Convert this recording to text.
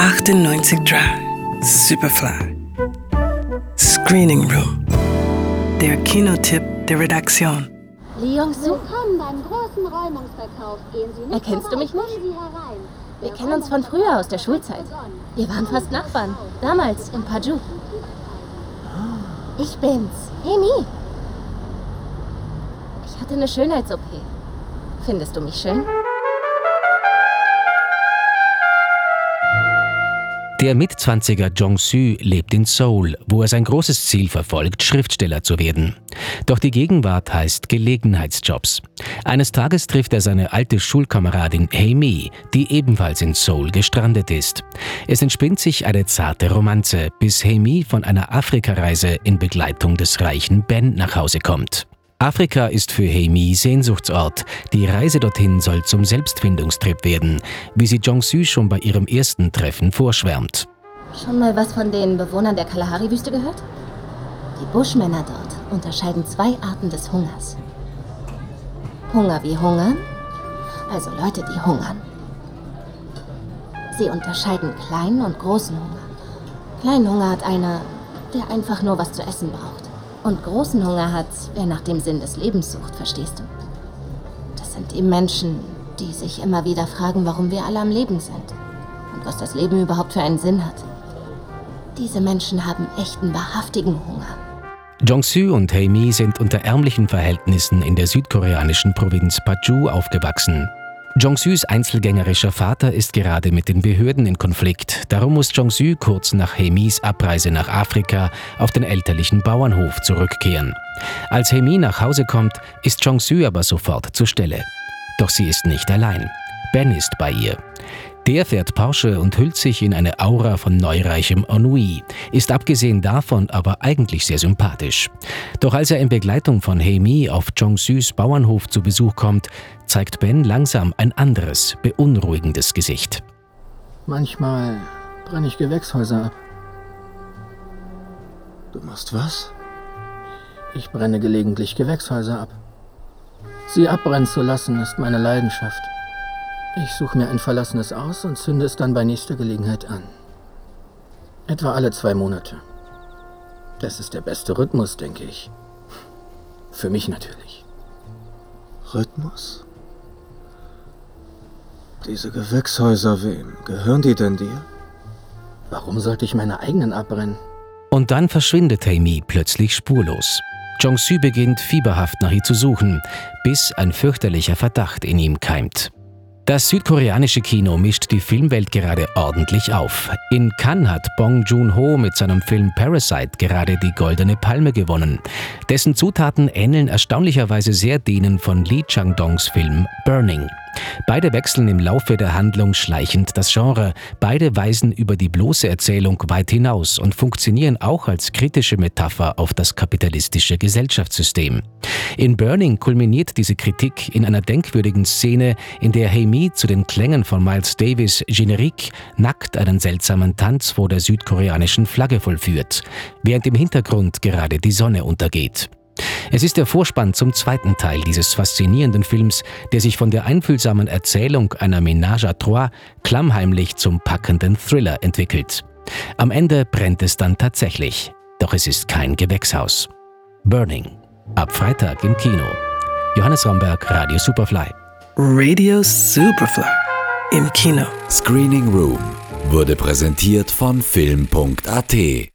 98 Drive, Superfly. Screening Room. Der Kinotipp der Redaktion. Lee Jong-soo, Willkommen beim großen Räumungsverkauf. Gehen Sie nicht Erkennst du vorbei, mich nicht? wir kennen uns von früher aus der Schulzeit. Wir waren fast Nachbarn. Damals in Paju. Ich bin's. Mi. Ich hatte eine Schönheits-OP. Findest du mich schön? Der Mitzwanziger Jong-soo lebt in Seoul, wo er sein großes Ziel verfolgt, Schriftsteller zu werden. Doch die Gegenwart heißt Gelegenheitsjobs. Eines Tages trifft er seine alte Schulkameradin Hae-mi, die ebenfalls in Seoul gestrandet ist. Es entspinnt sich eine zarte Romanze, bis Hae-mi von einer Afrikareise in Begleitung des reichen Ben nach Hause kommt. Afrika ist für Hae-mi Sehnsuchtsort. Die Reise dorthin soll zum Selbstfindungstrip werden, wie sie Jong-soo schon bei ihrem ersten Treffen vorschwärmt. Schon mal was von den Bewohnern der Kalahari-Wüste gehört? Die Buschmänner dort unterscheiden zwei Arten des Hungers. Hunger wie Hungern, also Leute, die hungern. Sie unterscheiden kleinen und großen Hunger. Kleinen Hunger hat einer, der einfach nur was zu essen braucht. Und großen Hunger hat, wer nach dem Sinn des Lebens sucht, verstehst du? Das sind die Menschen, die sich immer wieder fragen, warum wir alle am Leben sind und was das Leben überhaupt für einen Sinn hat. Diese Menschen haben echten, wahrhaftigen Hunger. Jong-soo und Hae-mi sind unter ärmlichen Verhältnissen in der südkoreanischen Provinz Paju aufgewachsen. Jong-soos einzelgängerischer Vater ist gerade mit den Behörden in Konflikt. Darum muss Jong-soo kurz nach Hae-mis Abreise nach Afrika auf den elterlichen Bauernhof zurückkehren. Als Hae-mi nach Hause kommt, ist Jong-soo aber sofort zur Stelle. Doch sie ist nicht allein. Ben ist bei ihr. Der fährt Porsche und hüllt sich in eine Aura von neureichem Ennui, ist abgesehen davon aber eigentlich sehr sympathisch. Doch als er in Begleitung von Hae-mi auf Jong-soos Bauernhof zu Besuch kommt, zeigt Ben langsam ein anderes, beunruhigendes Gesicht. Manchmal brenne ich Gewächshäuser ab. Du machst was? Ich brenne gelegentlich Gewächshäuser ab. Sie abbrennen zu lassen ist meine Leidenschaft. Ich suche mir ein verlassenes aus und zünde es dann bei nächster Gelegenheit an. Etwa alle zwei Monate. Das ist der beste Rhythmus, denke ich. Für mich natürlich. Rhythmus? Diese Gewächshäuser, wem gehören die denn dir? Warum sollte ich meine eigenen abbrennen? Und dann verschwindet Hae-mi plötzlich spurlos. Jong-soo beginnt fieberhaft nach ihr zu suchen, bis ein fürchterlicher Verdacht in ihm keimt. Das südkoreanische Kino mischt die Filmwelt gerade ordentlich auf. In Cannes hat Bong Joon-ho mit seinem Film Parasite gerade die Goldene Palme gewonnen. Dessen Zutaten ähneln erstaunlicherweise sehr denen von Lee Chang-dongs Film Burning. Beide wechseln im Laufe der Handlung schleichend das Genre. Beide weisen über die bloße Erzählung weit hinaus und funktionieren auch als kritische Metapher auf das kapitalistische Gesellschaftssystem. In Burning kulminiert diese Kritik in einer denkwürdigen Szene, in der Hae-mi zu den Klängen von Miles Davis Generique nackt einen seltsamen Tanz vor der südkoreanischen Flagge vollführt, während im Hintergrund gerade die Sonne untergeht. Es ist der Vorspann zum zweiten Teil dieses faszinierenden Films, der sich von der einfühlsamen Erzählung einer Ménage à trois klammheimlich zum packenden Thriller entwickelt. Am Ende brennt es dann tatsächlich, doch es ist kein Gewächshaus. Burning. Ab Freitag im Kino. Johannes Romberg, Radio Superfly. Radio Superfly. Im Kino. Screening Room wurde präsentiert von Film.at.